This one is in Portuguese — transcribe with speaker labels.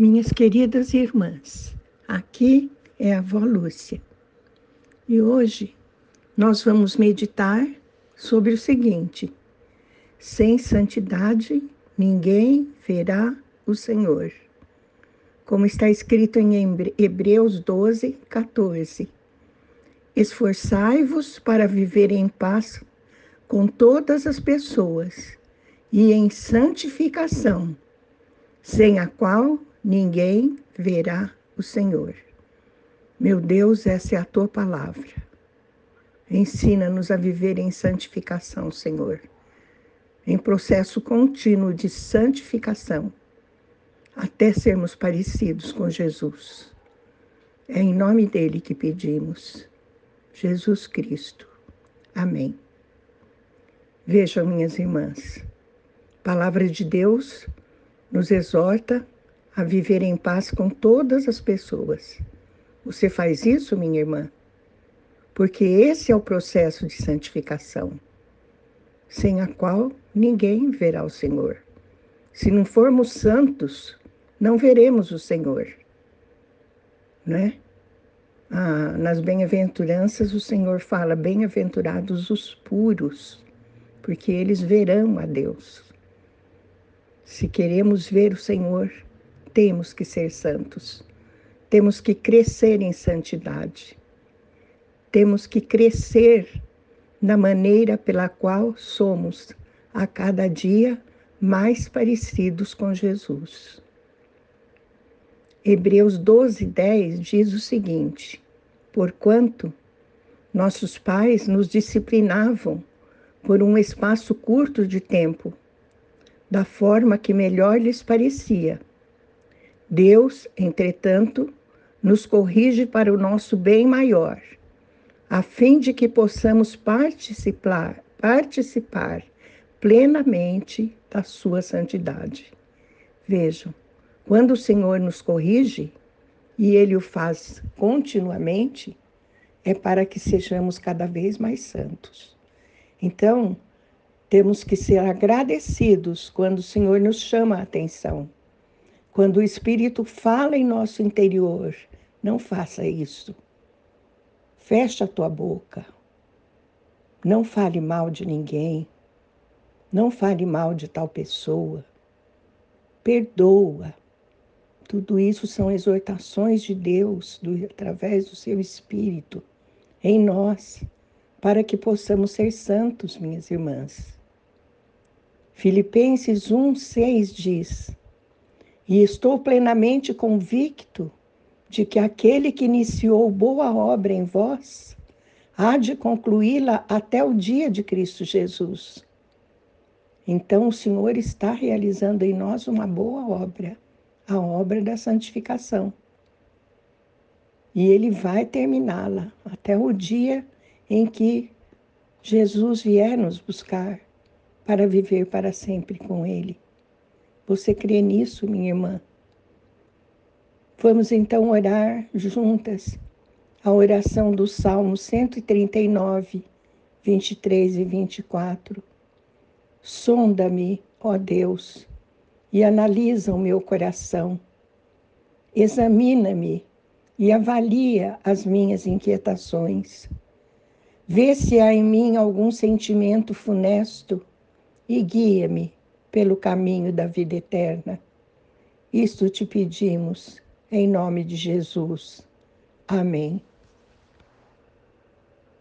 Speaker 1: Minhas queridas irmãs, aqui é a avó Lúcia e hoje nós vamos meditar sobre o seguinte: sem santidade ninguém verá o Senhor. Como está escrito em Hebreus 12, 14. Esforçai-vos para viver em paz com todas as pessoas e em santificação, sem a qual ninguém verá o Senhor. Meu Deus, essa é a tua palavra. Ensina-nos a viver em santificação, Senhor, em processo contínuo de santificação, até sermos parecidos com Jesus. É em nome dele que pedimos. Jesus Cristo. Amém. Vejam, minhas irmãs, a palavra de Deus nos exorta a viver em paz com todas as pessoas. Você faz isso, minha irmã? Porque esse é o processo de santificação, sem a qual ninguém verá o Senhor. Se não formos santos, não veremos o Senhor. Né? Ah, nas bem-aventuranças, o Senhor fala: bem-aventurados os puros, porque eles verão a Deus. Se queremos ver o Senhor, temos que ser santos. Temos que crescer em santidade. Temos que crescer na maneira pela qual somos a cada dia mais parecidos com Jesus. Hebreus 12, 10 diz o seguinte: Porquanto nossos pais nos disciplinavam por um espaço curto de tempo, da forma que melhor lhes parecia Deus, entretanto, nos corrige para o nosso bem maior, a fim de que possamos participar, participar plenamente da sua santidade. Vejam, quando o Senhor nos corrige, e Ele o faz continuamente, é para que sejamos cada vez mais santos. Então, temos que ser agradecidos quando o Senhor nos chama a atenção quando o Espírito fala em nosso interior, não faça isso. Fecha a tua boca. Não fale mal de ninguém. Não fale mal de tal pessoa. Perdoa. Tudo isso são exortações de Deus do, através do seu Espírito em nós, para que possamos ser santos, minhas irmãs. Filipenses 1,6 diz: e estou plenamente convicto de que aquele que iniciou boa obra em vós há de concluí-la até o dia de Cristo Jesus. Então o Senhor está realizando em nós uma boa obra, a obra da santificação. E ele vai terminá-la até o dia em que Jesus vier nos buscar para viver para sempre com ele. Você crê nisso, minha irmã? Vamos então orar juntas a oração do Salmo 139, 23 e 24. Sonda-me, ó Deus, e analisa o meu coração. Examina-me e avalia as minhas inquietações. Vê se há em mim algum sentimento funesto e guia-me pelo caminho da vida eterna. Isto te pedimos, em nome de Jesus. Amém.